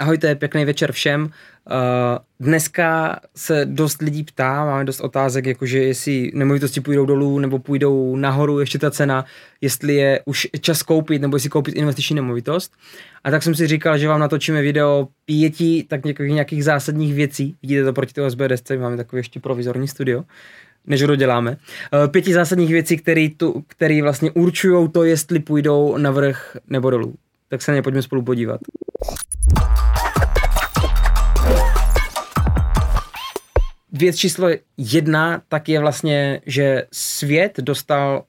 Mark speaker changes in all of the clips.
Speaker 1: Ahojte, pěkný večer všem. Uh, dneska se dost lidí ptá, máme dost otázek, jakože jestli nemovitosti půjdou dolů nebo půjdou nahoru ještě ta cena, jestli je už čas koupit nebo jestli koupit investiční nemovitost. A tak jsem si říkal, že vám natočíme video pěti tak nějakých, nějakých zásadních věcí. Vidíte to proti toho SBDSC, máme takový ještě provizorní studio než ho doděláme. Uh, pěti zásadních věcí, které vlastně určují to, jestli půjdou na vrch nebo dolů. Tak se na ně pojďme spolu podívat. Věc číslo jedna tak je vlastně, že svět dostal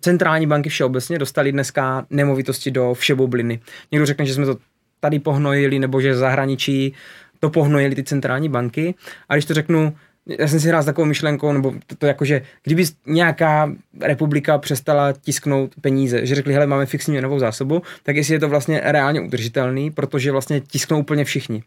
Speaker 1: centrální banky všeobecně dostali dneska nemovitosti do všebubliny. Někdo řekne, že jsme to tady pohnojili, nebo že zahraničí to pohnojili ty centrální banky. A když to řeknu, já jsem si hrál s takovou myšlenkou, nebo to, to jako, že kdyby nějaká republika přestala tisknout peníze, že řekli, hele, máme fixní měnovou zásobu, tak jestli je to vlastně reálně udržitelný, protože vlastně tisknou úplně všichni.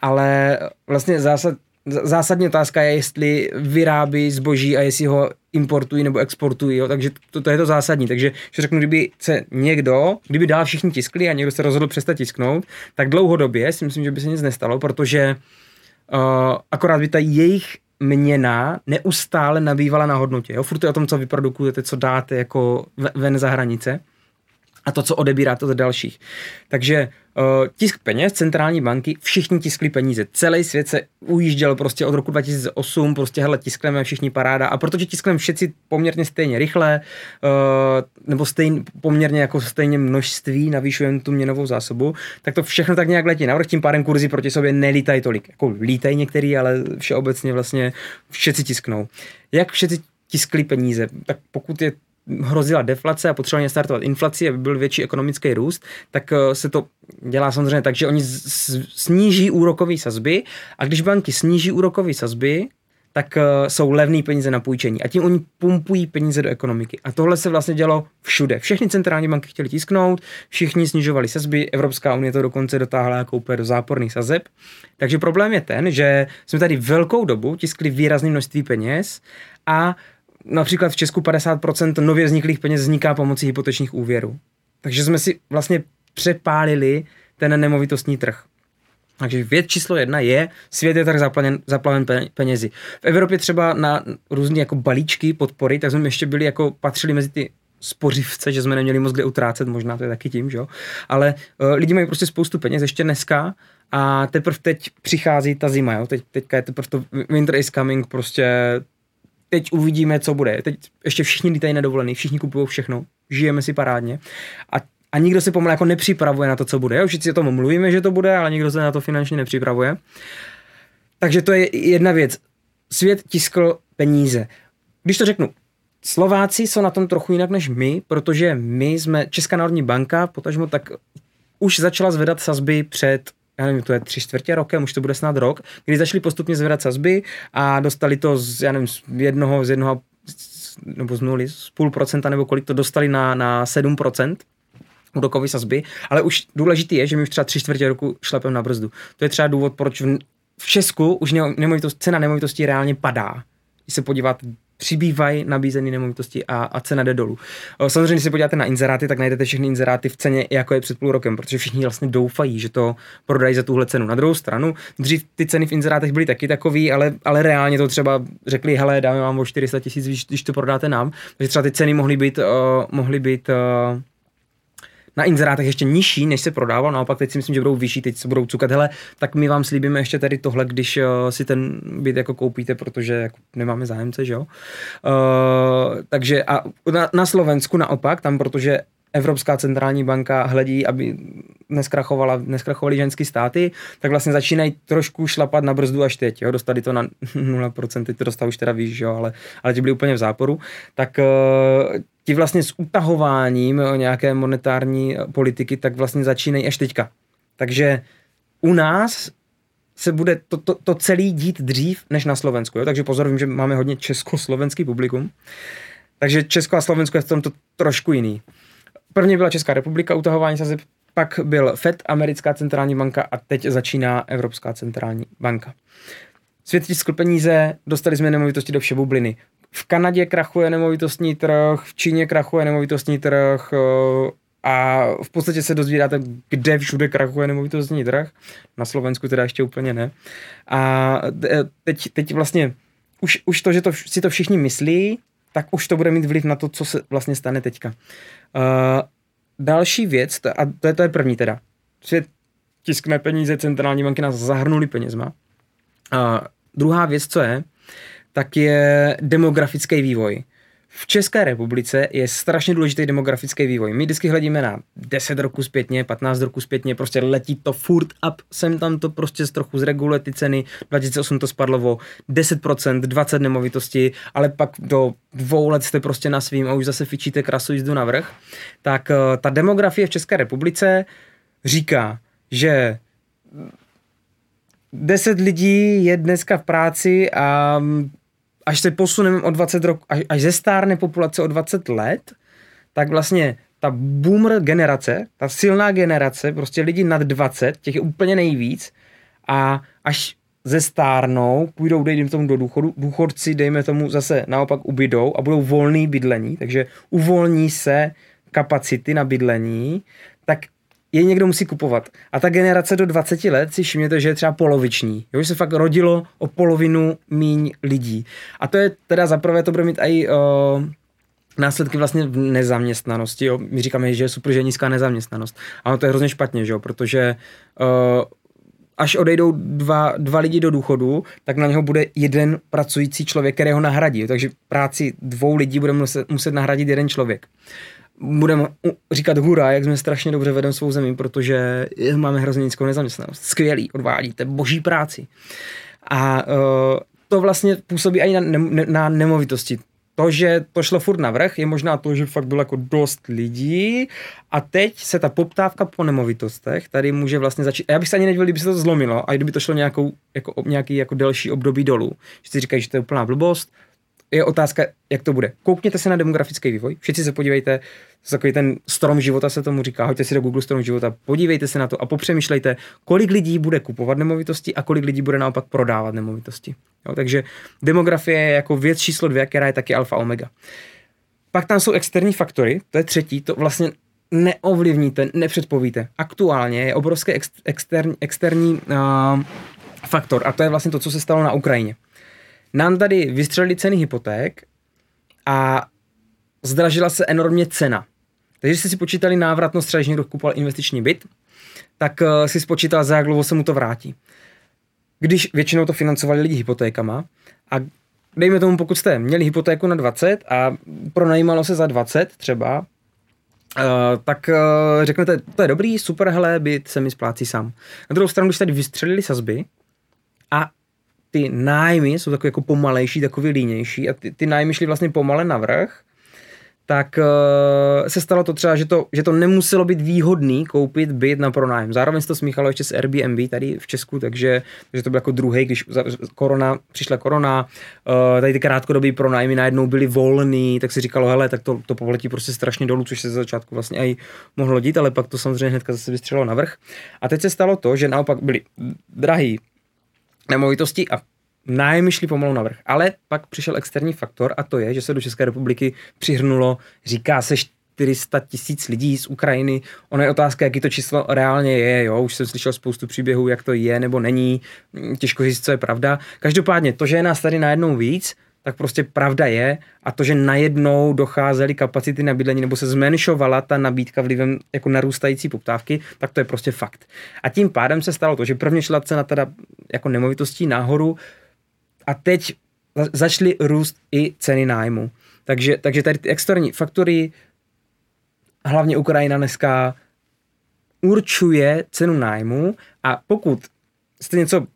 Speaker 1: Ale vlastně zásad, zásadní otázka je, jestli vyrábí zboží a jestli ho importují nebo exportují, jo? takže to, to, je to zásadní. Takže že řeknu, kdyby se někdo, kdyby dál všichni tiskli a někdo se rozhodl přestat tisknout, tak dlouhodobě si myslím, že by se nic nestalo, protože uh, akorát by ta jejich měna neustále nabývala na hodnotě. Jo? Furt je o tom, co vyprodukujete, co dáte jako ven za hranice a to, co odebíráte od dalších. Takže uh, tisk peněz, centrální banky, všichni tiskli peníze. Celý svět se ujížděl prostě od roku 2008, prostě hele, tiskneme všichni paráda. A protože tiskneme všetci poměrně stejně rychle, uh, nebo stejn, poměrně jako stejně množství, navýšujeme tu měnovou zásobu, tak to všechno tak nějak letí navrch, tím pádem kurzy proti sobě nelítají tolik. Jako lítají některý, ale všeobecně vlastně všetci tisknou. Jak všetci tiskli peníze? Tak pokud je hrozila deflace a potřebovali startovat inflaci, aby byl větší ekonomický růst, tak eh, se to dělá samozřejmě tak, že oni sníží úrokové sazby a když banky sníží úrokové sazby, tak uh, jsou levné peníze na půjčení a tím oni pumpují peníze do ekonomiky. A tohle se vlastně dělo všude. Všechny centrální banky chtěli tisknout, všichni snižovali sazby, Evropská unie to dokonce dotáhla jako úplně do záporných sazeb. Takže problém je ten, že jsme tady velkou dobu tiskli výrazné množství peněz a například v Česku 50% nově vzniklých peněz vzniká pomocí hypotečních úvěrů. Takže jsme si vlastně přepálili ten nemovitostní trh. Takže věc číslo jedna je, svět je tak zaplaven, zaplaven penězi. V Evropě třeba na různé jako balíčky podpory, tak jsme ještě byli jako, patřili mezi ty spořivce, že jsme neměli moc kde utrácet, možná to je taky tím, že jo. Ale uh, lidi mají prostě spoustu peněz ještě dneska a teprve teď přichází ta zima, jo. Teď, teďka je teprve to winter is coming, prostě teď uvidíme, co bude. Teď ještě všichni lítají na dovolený, všichni kupují všechno, žijeme si parádně a, a nikdo se pomalu jako nepřipravuje na to, co bude. Jo? Všichni o tom mluvíme, že to bude, ale nikdo se na to finančně nepřipravuje. Takže to je jedna věc. Svět tiskl peníze. Když to řeknu, Slováci jsou na tom trochu jinak než my, protože my jsme, Česká národní banka, potažmo tak už začala zvedat sazby před já nevím, to je tři čtvrtě rokem, už to bude snad rok, kdy začali postupně zvedat sazby a dostali to z, já nevím, z jednoho, z jednoho nebo z nuly, z půl procenta nebo kolik to dostali na, na 7% úrokové sazby, ale už důležitý je, že my už třeba tři čtvrtě roku šlepem na brzdu. To je třeba důvod, proč v, v Česku už nemovitost, cena nemovitosti reálně padá. Když se podíváte přibývají nabízené nemovitosti a, a cena jde dolů. Samozřejmě, když se podíváte na inzeráty, tak najdete všechny inzeráty v ceně, jako je před půl rokem, protože všichni vlastně doufají, že to prodají za tuhle cenu. Na druhou stranu, dřív ty ceny v inzerátech byly taky takový, ale, ale reálně to třeba řekli, hele, dáme vám o 400 tisíc, když to prodáte nám. Takže třeba ty ceny mohly být, uh, mohly být uh, na inzerátech ještě nižší, než se prodával, naopak teď si myslím, že budou vyšší, teď se budou cukat, hele, tak my vám slíbíme ještě tady tohle, když uh, si ten byt jako koupíte, protože jako nemáme zájemce, že jo. Uh, takže a na, na Slovensku naopak, tam protože Evropská centrální banka hledí, aby neskrachovala, neskrachovaly ženské státy, tak vlastně začínají trošku šlapat na brzdu až teď. Jo? Dostali to na 0%, teď to dostali už teda víš, jo? Ale, ale ti byli úplně v záporu. Tak uh, ti vlastně s utahováním nějaké monetární politiky, tak vlastně začínají až teďka. Takže u nás se bude to, to, to celý dít dřív než na Slovensku. Jo? Takže pozor, vím, že máme hodně československý publikum. Takže Česko a Slovensko je v tomto trošku jiný. První byla Česká republika, utahování sazeb, pak byl FED, americká centrální banka a teď začíná Evropská centrální banka. Svět tiskl peníze, dostali jsme nemovitosti do vše bubliny. V Kanadě krachuje nemovitostní trh, v Číně krachuje nemovitostní trh, a v podstatě se dozvídáte, kde všude krachuje nemovitostní trh. Na Slovensku teda ještě úplně ne. A teď, teď vlastně už, už to, že to, si to všichni myslí, tak už to bude mít vliv na to, co se vlastně stane teďka. Uh, další věc, a to je, to je první teda, svět tiskne peníze, centrální banky nás zahrnuli penězma. Uh, druhá věc, co je, tak je demografický vývoj. V České republice je strašně důležitý demografický vývoj. My vždycky hledíme na 10 roku zpětně, 15 roku zpětně, prostě letí to furt up, sem tam to prostě z trochu zreguluje ty ceny, 2008 to spadlo o 10%, 20 nemovitosti, ale pak do dvou let jste prostě na svým a už zase fičíte krasu jízdu na vrch. Tak eh, ta demografie v České republice říká, že 10 lidí je dneska v práci a až se posuneme o 20 roků, až, až zestárne populace o 20 let, tak vlastně ta boomer generace, ta silná generace, prostě lidi nad 20, těch je úplně nejvíc a až zestárnou, půjdou, dejme tomu do důchodu, důchodci, dejme tomu, zase naopak ubydou a budou volný bydlení, takže uvolní se kapacity na bydlení, tak je někdo musí kupovat. A ta generace do 20 let si všimněte, že je třeba poloviční. Jo, že se fakt rodilo o polovinu míň lidí. A to je teda zaprvé, to bude mít i uh, následky vlastně v nezaměstnanosti. Jo. My říkáme, že je super, že je nízká nezaměstnanost. Ale to je hrozně špatně, že jo, protože uh, až odejdou dva, dva lidi do důchodu, tak na něho bude jeden pracující člověk, který ho nahradí. Takže práci dvou lidí bude muset, muset nahradit jeden člověk budeme říkat hurá, jak jsme strašně dobře vedeme svou zemi, protože máme hrozně nízkou nezaměstnanost. Skvělý, odvádíte boží práci. A uh, to vlastně působí i na, ne, na nemovitosti. To, že to šlo furt na vrch, je možná to, že fakt bylo jako dost lidí a teď se ta poptávka po nemovitostech tady může vlastně začít. A já bych se ani nedivil, kdyby se to zlomilo a kdyby to šlo nějakou, jako, nějaký jako delší období dolů. Že si říkají, že to je úplná blbost, je otázka, jak to bude. Koukněte se na demografický vývoj, všichni se podívejte, takový ten strom života se tomu říká, hoďte si do Google strom života, podívejte se na to a popřemýšlejte, kolik lidí bude kupovat nemovitosti a kolik lidí bude naopak prodávat nemovitosti. Jo, takže demografie je jako věc číslo dvě, která je taky alfa omega. Pak tam jsou externí faktory, to je třetí, to vlastně neovlivníte, nepředpovíte. Aktuálně je obrovský ex, externí, externí uh, faktor a to je vlastně to, co se stalo na Ukrajině nám tady vystřelili ceny hypoték a zdražila se enormně cena. Takže jste si počítali návratnost, třeba když někdo kupoval investiční byt, tak uh, si spočítal, za jak dlouho se mu to vrátí. Když většinou to financovali lidi hypotékama a dejme tomu, pokud jste měli hypotéku na 20 a pronajímalo se za 20 třeba, uh, tak uh, řeknete, to je dobrý, super, hele, byt se mi splácí sám. Na druhou stranu, když tady vystřelili sazby a ty nájmy jsou takové jako pomalejší, takový línější a ty, ty nájmy šly vlastně pomale navrh, tak uh, se stalo to třeba, že to, že to nemuselo být výhodný koupit byt na pronájem. Zároveň se to smíchalo ještě s Airbnb tady v Česku, takže, takže to bylo jako druhý, když korona, přišla korona, uh, tady ty krátkodobý pronájmy najednou byly volný, tak si říkalo, hele, tak to, to povoletí prostě strašně dolů, což se za začátku vlastně i mohlo dít, ale pak to samozřejmě hnedka zase vystřelilo navrh. A teď se stalo to, že naopak byly drahý nemovitosti a nájmy šly pomalu navrh. Ale pak přišel externí faktor a to je, že se do České republiky přihrnulo, říká se 400 tisíc lidí z Ukrajiny. Ono je otázka, jaký to číslo reálně je. Jo? Už jsem slyšel spoustu příběhů, jak to je nebo není. Těžko říct, co je pravda. Každopádně to, že je nás tady najednou víc, tak prostě pravda je a to, že najednou docházely kapacity na bydlení nebo se zmenšovala ta nabídka vlivem jako narůstající poptávky, tak to je prostě fakt. A tím pádem se stalo to, že prvně šla cena teda jako nemovitostí nahoru a teď začaly růst i ceny nájmu. Takže, takže tady ty externí faktory, hlavně Ukrajina dneska určuje cenu nájmu a pokud jste něco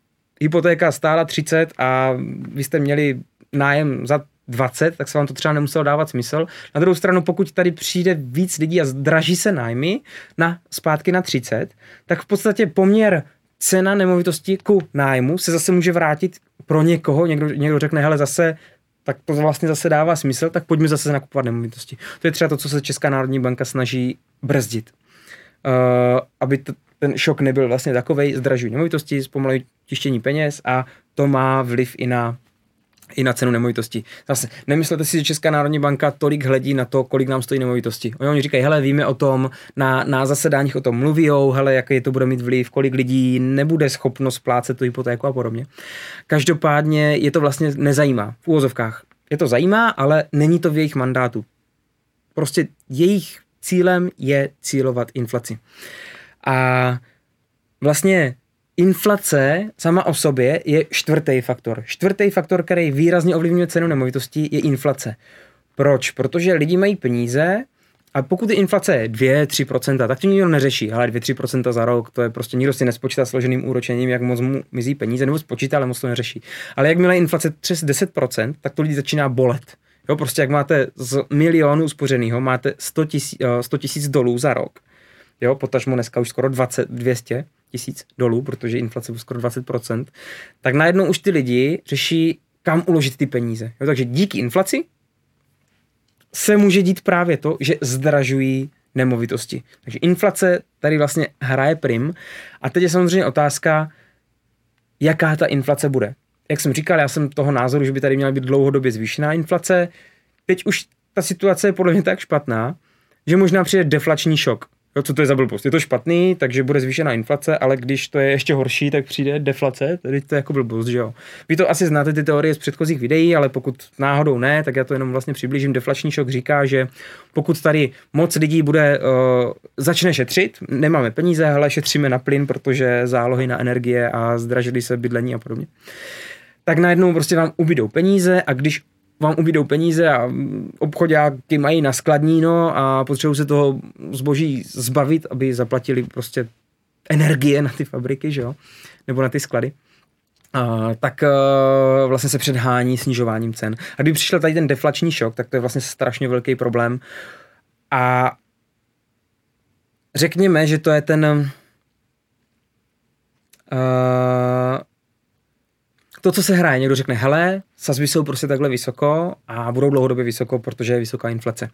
Speaker 1: hypotéka stála 30 a vy jste měli nájem za 20, tak se vám to třeba nemuselo dávat smysl. Na druhou stranu, pokud tady přijde víc lidí a zdraží se nájmy na zpátky na 30, tak v podstatě poměr cena nemovitosti ku nájmu se zase může vrátit pro někoho. Někdo, někdo řekne, hele, zase tak to vlastně zase dává smysl, tak pojďme zase nakupovat nemovitosti. To je třeba to, co se Česká národní banka snaží brzdit. Uh, aby to, ten šok nebyl vlastně takovej, zdražují nemovitosti, zpomalují tištění peněz a to má vliv i na i na cenu nemovitosti. Zase, nemyslete si, že Česká národní banka tolik hledí na to, kolik nám stojí nemovitosti. Oni říkají, hele, víme o tom, na, na zasedáních o tom mluví, hele, jaký to bude mít vliv, kolik lidí nebude schopno splácet tu hypotéku a podobně. Každopádně je to vlastně nezajímá v úvozovkách. Je to zajímá, ale není to v jejich mandátu. Prostě jejich cílem je cílovat inflaci. A vlastně Inflace sama o sobě je čtvrtý faktor. Čtvrtý faktor, který výrazně ovlivňuje cenu nemovitostí, je inflace. Proč? Protože lidi mají peníze a pokud je inflace 2-3%, tak to nikdo neřeší. Ale 2-3% za rok, to je prostě nikdo si nespočítá složeným úročením, jak moc mu mizí peníze, nebo spočítá, ale moc to neřeší. Ale jakmile je inflace přes 10%, tak to lidi začíná bolet. Jo, prostě jak máte z milionu uspořeného, máte 100 tisíc dolů za rok, jo, potažmo dneska už skoro 20, 200, tisíc dolů, protože inflace je skoro 20%, tak najednou už ty lidi řeší, kam uložit ty peníze. Jo, takže díky inflaci se může dít právě to, že zdražují nemovitosti. Takže inflace tady vlastně hraje prim. A teď je samozřejmě otázka, jaká ta inflace bude. Jak jsem říkal, já jsem toho názoru, že by tady měla být dlouhodobě zvýšená inflace. Teď už ta situace je podle mě tak špatná, že možná přijde deflační šok. Jo, co to je za blbost? Je to špatný, takže bude zvýšená inflace, ale když to je ještě horší, tak přijde deflace, tedy to je jako blbost, že jo. Vy to asi znáte ty teorie z předchozích videí, ale pokud náhodou ne, tak já to jenom vlastně přiblížím. Deflační šok říká, že pokud tady moc lidí bude, uh, začne šetřit, nemáme peníze, ale šetříme na plyn, protože zálohy na energie a zdražily se bydlení a podobně, tak najednou prostě vám ubydou peníze a když vám ubydou peníze a obchodáky mají na skladníno a potřebují se toho zboží zbavit, aby zaplatili prostě energie na ty fabriky, že jo? nebo na ty sklady. Uh, tak uh, vlastně se předhání snižováním cen. A když přišel tady ten deflační šok, tak to je vlastně strašně velký problém. A řekněme, že to je ten uh, to, co se hraje, někdo řekne, hele, sazby jsou prostě takhle vysoko a budou dlouhodobě vysoko, protože je vysoká inflace.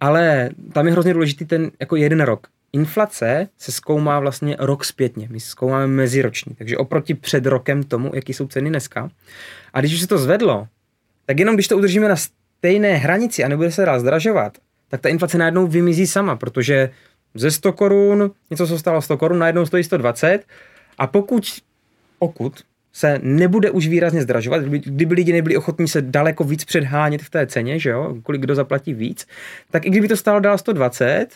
Speaker 1: Ale tam je hrozně důležitý ten jako jeden rok. Inflace se zkoumá vlastně rok zpětně. My zkoumáme meziroční. Takže oproti před rokem tomu, jaký jsou ceny dneska. A když už se to zvedlo, tak jenom když to udržíme na stejné hranici a nebude se dál zdražovat, tak ta inflace najednou vymizí sama, protože ze 100 korun, něco co stalo 100 korun, najednou stojí 120 a pokud, pokud se nebude už výrazně zdražovat, kdyby, kdyby lidi nebyli ochotní se daleko víc předhánět v té ceně, že jo, kolik kdo zaplatí víc, tak i kdyby to stálo dál 120,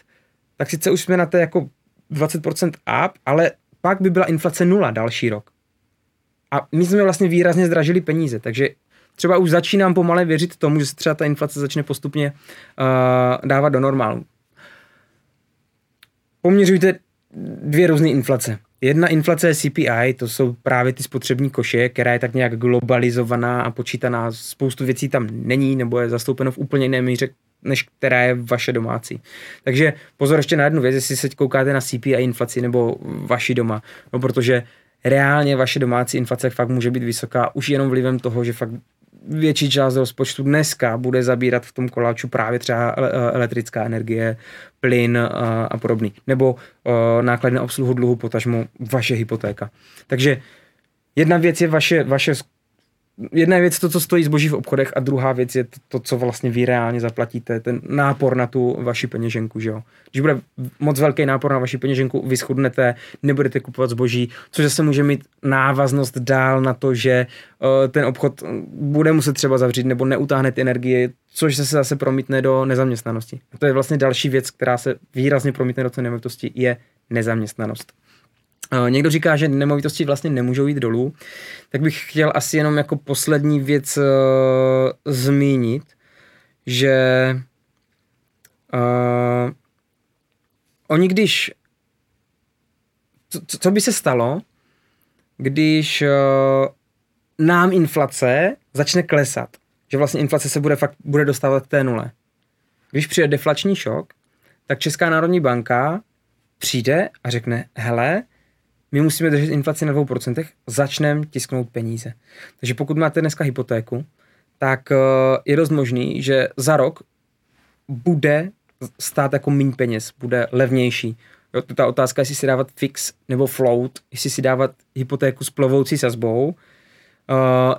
Speaker 1: tak sice už jsme na té jako 20% up, ale pak by byla inflace nula další rok. A my jsme vlastně výrazně zdražili peníze, takže třeba už začínám pomale věřit tomu, že se třeba ta inflace začne postupně uh, dávat do normálu. Poměřujte dvě různé inflace. Jedna inflace je CPI, to jsou právě ty spotřební koše, která je tak nějak globalizovaná a počítaná. Spoustu věcí tam není nebo je zastoupeno v úplně jiné míře, než která je vaše domácí. Takže pozor ještě na jednu věc, jestli se koukáte na CPI inflaci nebo vaši doma. No protože reálně vaše domácí inflace fakt může být vysoká už jenom vlivem toho, že fakt větší část rozpočtu dneska bude zabírat v tom koláču právě třeba elektrická energie, plyn a, a podobný. Nebo uh, náklady na obsluhu dluhu, potažmo vaše hypotéka. Takže jedna věc je vaše, vaše jedna věc to, co stojí zboží v obchodech a druhá věc je to, to, co vlastně vy reálně zaplatíte, ten nápor na tu vaši peněženku, že jo. Když bude moc velký nápor na vaši peněženku, vy schudnete, nebudete kupovat zboží, což zase může mít návaznost dál na to, že uh, ten obchod bude muset třeba zavřít nebo neutáhne energie, což se zase promítne do nezaměstnanosti. A to je vlastně další věc, která se výrazně promítne do té nemovitosti, je nezaměstnanost. Eh, někdo říká, že nemovitosti vlastně nemůžou jít dolů, tak bych chtěl asi jenom jako poslední věc uh, zmínit, že uh, oni když co, co by se stalo, když uh, nám inflace začne klesat, že vlastně inflace se bude fakt bude dostávat k té nule. Když přijde deflační šok, tak Česká národní banka přijde a řekne, hele, my musíme držet inflaci na 2%, začneme tisknout peníze. Takže pokud máte dneska hypotéku, tak eh, je dost možný, že za rok bude stát jako méně peněz, bude levnější. Jo, ta otázka, jestli si dávat fix nebo float, jestli si dávat hypotéku s plovoucí sazbou,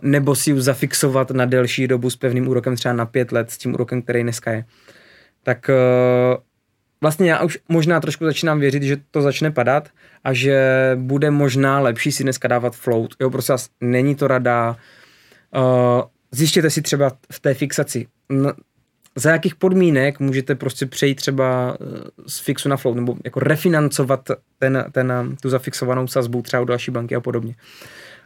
Speaker 1: nebo si ji zafixovat na delší dobu s pevným úrokem třeba na pět let, s tím úrokem, který dneska je. Tak uh, vlastně já už možná trošku začínám věřit, že to začne padat a že bude možná lepší si dneska dávat float. Jo, prostě není to rada. Uh, zjištěte si třeba v té fixaci, za jakých podmínek můžete prostě přejít třeba eh, z fixu na float, nebo jako refinancovat ten, ten, tu zafixovanou sazbu třeba u další banky a podobně.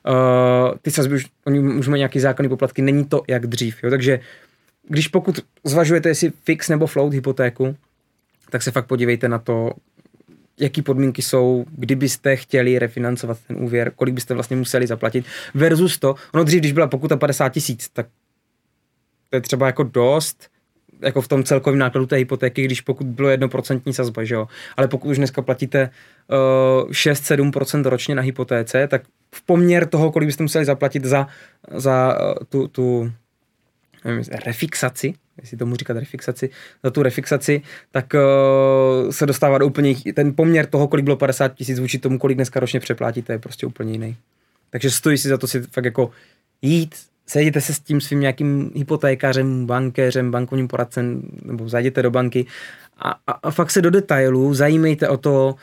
Speaker 1: Uh, ty sazby už, oni už mají nějaký zákonný poplatky, není to jak dřív, jo? takže když pokud zvažujete, jestli fix nebo float hypotéku, tak se fakt podívejte na to, jaký podmínky jsou, kdybyste chtěli refinancovat ten úvěr, kolik byste vlastně museli zaplatit, versus to, ono dřív, když byla pokuta 50 tisíc, tak to je třeba jako dost, jako v tom celkovém nákladu té hypotéky, když pokud bylo jednoprocentní sazba, že jo. Ale pokud už dneska platíte uh, 6-7% ročně na hypotéce, tak v poměr toho, kolik byste museli zaplatit za, za uh, tu, tu nevím, refixaci, jestli tomu říkat refixaci, za tu refixaci, tak uh, se dostává do úplně, ten poměr toho, kolik bylo 50 tisíc vůči tomu, kolik dneska ročně přeplátíte, je prostě úplně jiný. Takže stojí si za to si fakt jako jít, sejděte se s tím svým nějakým hypotékařem, bankéřem, bankovním poradcem, nebo zajděte do banky a, a, a fakt se do detailů zajímejte o to,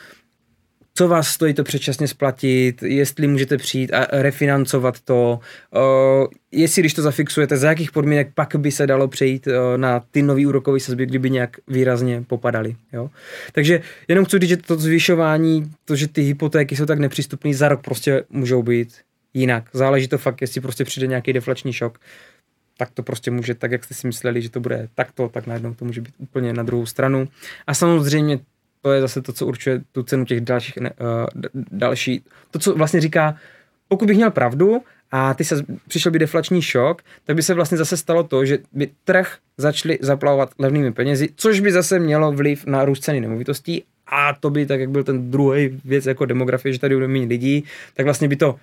Speaker 1: co vás stojí to předčasně splatit, jestli můžete přijít a refinancovat to, jestli když to zafixujete, za jakých podmínek pak by se dalo přejít na ty nový úrokové sazby, kdyby nějak výrazně popadaly. Jo? Takže jenom chci říct, že to zvyšování, to, že ty hypotéky jsou tak nepřístupné, za rok prostě můžou být jinak. Záleží to fakt, jestli prostě přijde nějaký deflační šok, tak to prostě může, tak jak jste si mysleli, že to bude takto, tak najednou to může být úplně na druhou stranu. A samozřejmě to je zase to, co určuje tu cenu těch dalších, ne, uh, další, to, co vlastně říká, pokud bych měl pravdu a ty se přišel by deflační šok, tak by se vlastně zase stalo to, že by trh začali zaplavovat levnými penězi, což by zase mělo vliv na růst ceny nemovitostí a to by, tak jak byl ten druhý věc jako demografie, že tady bude méně lidí, tak vlastně by to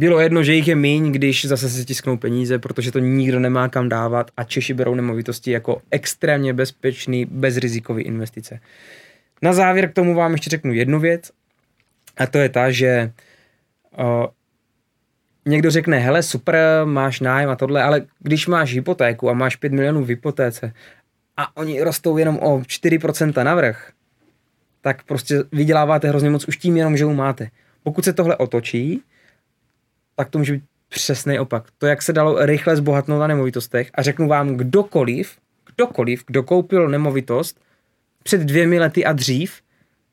Speaker 1: bylo jedno, že jich je míň, když zase se tisknou peníze, protože to nikdo nemá kam dávat a Češi berou nemovitosti jako extrémně bezpečný, bezrizikový investice. Na závěr k tomu vám ještě řeknu jednu věc a to je ta, že uh, někdo řekne, hele super, máš nájem a tohle, ale když máš hypotéku a máš 5 milionů v hypotéce a oni rostou jenom o 4% navrh, tak prostě vyděláváte hrozně moc už tím jenom, že ho máte. Pokud se tohle otočí, tak to může být přesný opak. To, jak se dalo rychle zbohatnout na nemovitostech a řeknu vám, kdokoliv, kdokoliv, kdo koupil nemovitost před dvěmi lety a dřív,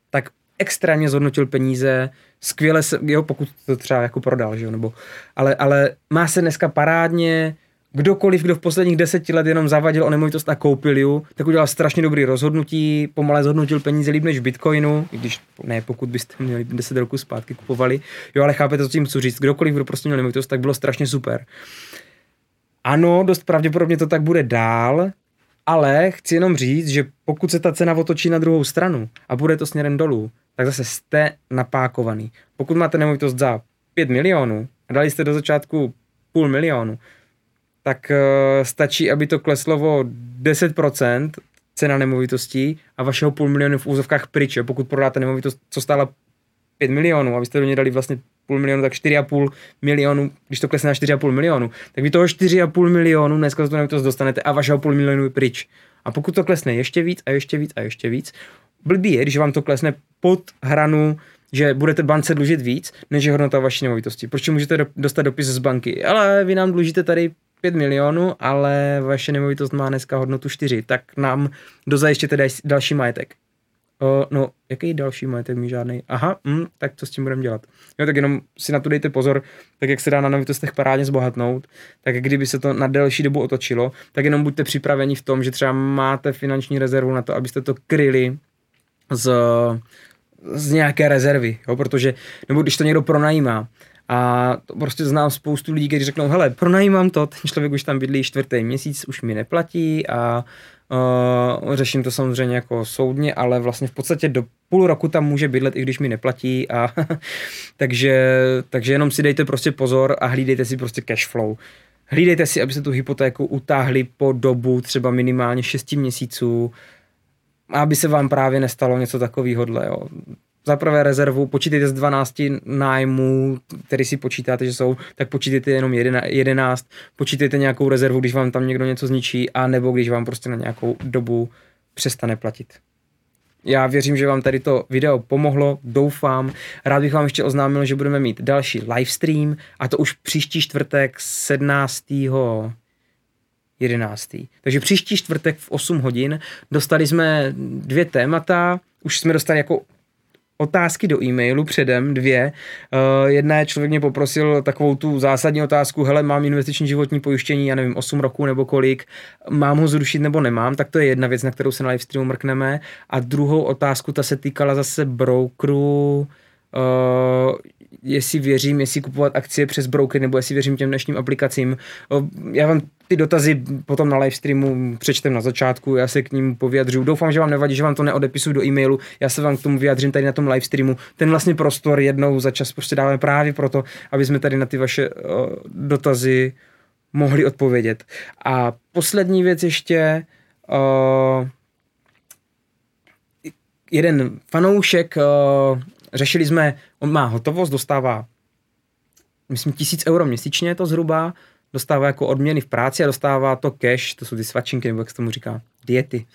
Speaker 1: tak extrémně zhodnotil peníze, skvěle se, jo, pokud to třeba jako prodal, že jo, nebo, ale, ale má se dneska parádně, kdokoliv, kdo v posledních deseti let jenom zavadil o nemovitost a koupil ju, tak udělal strašně dobrý rozhodnutí, pomalé zhodnotil peníze líp než Bitcoinu, i když ne, pokud byste měli 10 roků zpátky kupovali, jo, ale chápete, co tím chci říct, kdokoliv, kdo prostě měl nemovitost, tak bylo strašně super. Ano, dost pravděpodobně to tak bude dál, ale chci jenom říct, že pokud se ta cena otočí na druhou stranu a bude to směrem dolů, tak zase jste napákovaný. Pokud máte nemovitost za 5 milionů a dali jste do začátku půl milionu, tak uh, stačí, aby to kleslo o 10% cena nemovitostí a vašeho půl milionu v úzovkách pryč. Jo? Pokud prodáte nemovitost, co stála 5 milionů, abyste do něj dali vlastně půl milionu, tak 4,5 milionu, když to klesne na 4,5 milionu, tak vy toho 4,5 milionu dneska za tu nemovitost dostanete a vašeho půl milionu je pryč. A pokud to klesne ještě víc a ještě víc a ještě víc, blbý je, když vám to klesne pod hranu že budete bance dlužit víc, než je hodnota vaší nemovitosti. Proč můžete dostat dopis z banky? Ale vy nám dlužíte tady 5 milionů, ale vaše nemovitost má dneska hodnotu 4, tak nám dozajištěte další majetek. O, no, jaký další majetek mi žádný? Aha, hm, tak co s tím budeme dělat? Jo, tak jenom si na to dejte pozor, tak jak se dá na nemovitostech parádně zbohatnout, tak kdyby se to na delší dobu otočilo, tak jenom buďte připraveni v tom, že třeba máte finanční rezervu na to, abyste to kryli z, z nějaké rezervy, jo, protože, nebo když to někdo pronajímá, a to prostě znám spoustu lidí, kteří řeknou, hele, pronajímám to, ten člověk už tam bydlí čtvrtý měsíc, už mi neplatí a uh, řeším to samozřejmě jako soudně, ale vlastně v podstatě do půl roku tam může bydlet, i když mi neplatí a takže, takže jenom si dejte prostě pozor a hlídejte si prostě cash flow. Hlídejte si, aby se tu hypotéku utáhli po dobu třeba minimálně 6 měsíců, aby se vám právě nestalo něco takového. Za prvé rezervu, počítejte z 12 nájmů, který si počítáte, že jsou, tak počítejte jenom 11, počítejte nějakou rezervu, když vám tam někdo něco zničí, a nebo když vám prostě na nějakou dobu přestane platit. Já věřím, že vám tady to video pomohlo, doufám. Rád bych vám ještě oznámil, že budeme mít další livestream a to už příští čtvrtek 17. 11. Takže příští čtvrtek v 8 hodin dostali jsme dvě témata, už jsme dostali jako otázky do e-mailu předem, dvě. Uh, jedna je, člověk mě poprosil takovou tu zásadní otázku, hele, mám investiční životní pojištění, já nevím, 8 roků nebo kolik, mám ho zrušit nebo nemám, tak to je jedna věc, na kterou se na livestreamu mrkneme. A druhou otázku, ta se týkala zase brokeru, uh, jestli věřím, jestli kupovat akcie přes broker, nebo jestli věřím těm dnešním aplikacím. Já vám ty dotazy potom na livestreamu přečtem na začátku, já se k ním povyjadřu. Doufám, že vám nevadí, že vám to neodepisuju do e-mailu, já se vám k tomu vyjadřím tady na tom livestreamu. Ten vlastně prostor jednou za čas prostě dáváme právě proto, aby jsme tady na ty vaše dotazy mohli odpovědět. A poslední věc ještě, uh, jeden fanoušek, uh, řešili jsme, on má hotovost, dostává myslím tisíc euro měsíčně to zhruba, dostává jako odměny v práci a dostává to cash, to jsou ty svačinky, nebo jak se tomu říká, diety.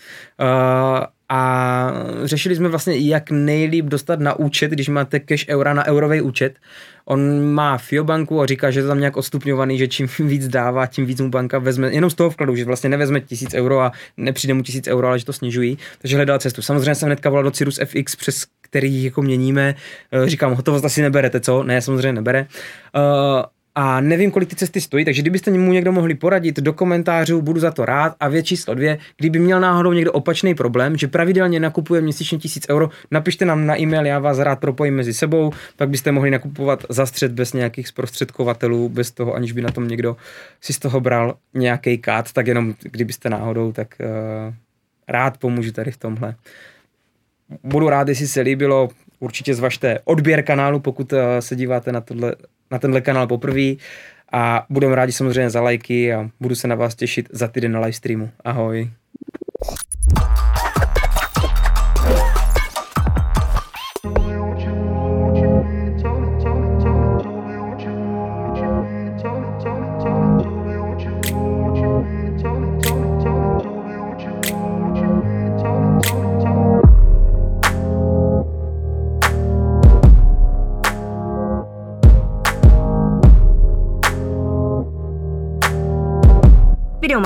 Speaker 1: Uh, a řešili jsme vlastně, jak nejlíp dostat na účet, když máte cash eura na eurový účet. On má FIO a říká, že je to tam nějak odstupňovaný, že čím víc dává, tím víc mu banka vezme, jenom z toho vkladu, že vlastně nevezme tisíc euro a nepřijde mu tisíc euro, ale že to snižují. Takže hledal cestu. Samozřejmě jsem hnedka volal do Cirrus FX, přes který jako měníme. Říkám, hotovost asi neberete, co? Ne, samozřejmě nebere. Uh, a nevím, kolik ty cesty stojí, takže kdybyste mu někdo mohli poradit do komentářů, budu za to rád. A věc číslo dvě, kdyby měl náhodou někdo opačný problém, že pravidelně nakupuje měsíčně tisíc euro, napište nám na e-mail, já vás rád propojím mezi sebou, tak byste mohli nakupovat za střed bez nějakých zprostředkovatelů, bez toho, aniž by na tom někdo si z toho bral nějaký kát, tak jenom kdybyste náhodou, tak uh, rád pomůžu tady v tomhle. Budu rád, jestli se líbilo, určitě zvažte odběr kanálu, pokud uh, se díváte na tohle na tenhle kanál poprvé a budeme rádi samozřejmě za lajky a budu se na vás těšit za týden na livestreamu. Ahoj.
Speaker 2: Video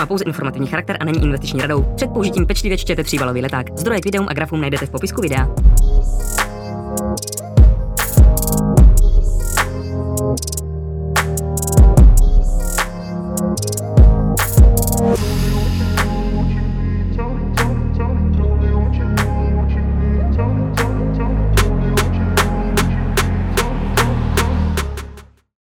Speaker 2: pouze informativní charakter a není investiční radou. Před použitím pečlivě čtěte tříbalový leták. Zdroje k videům a grafům najdete v popisku videa.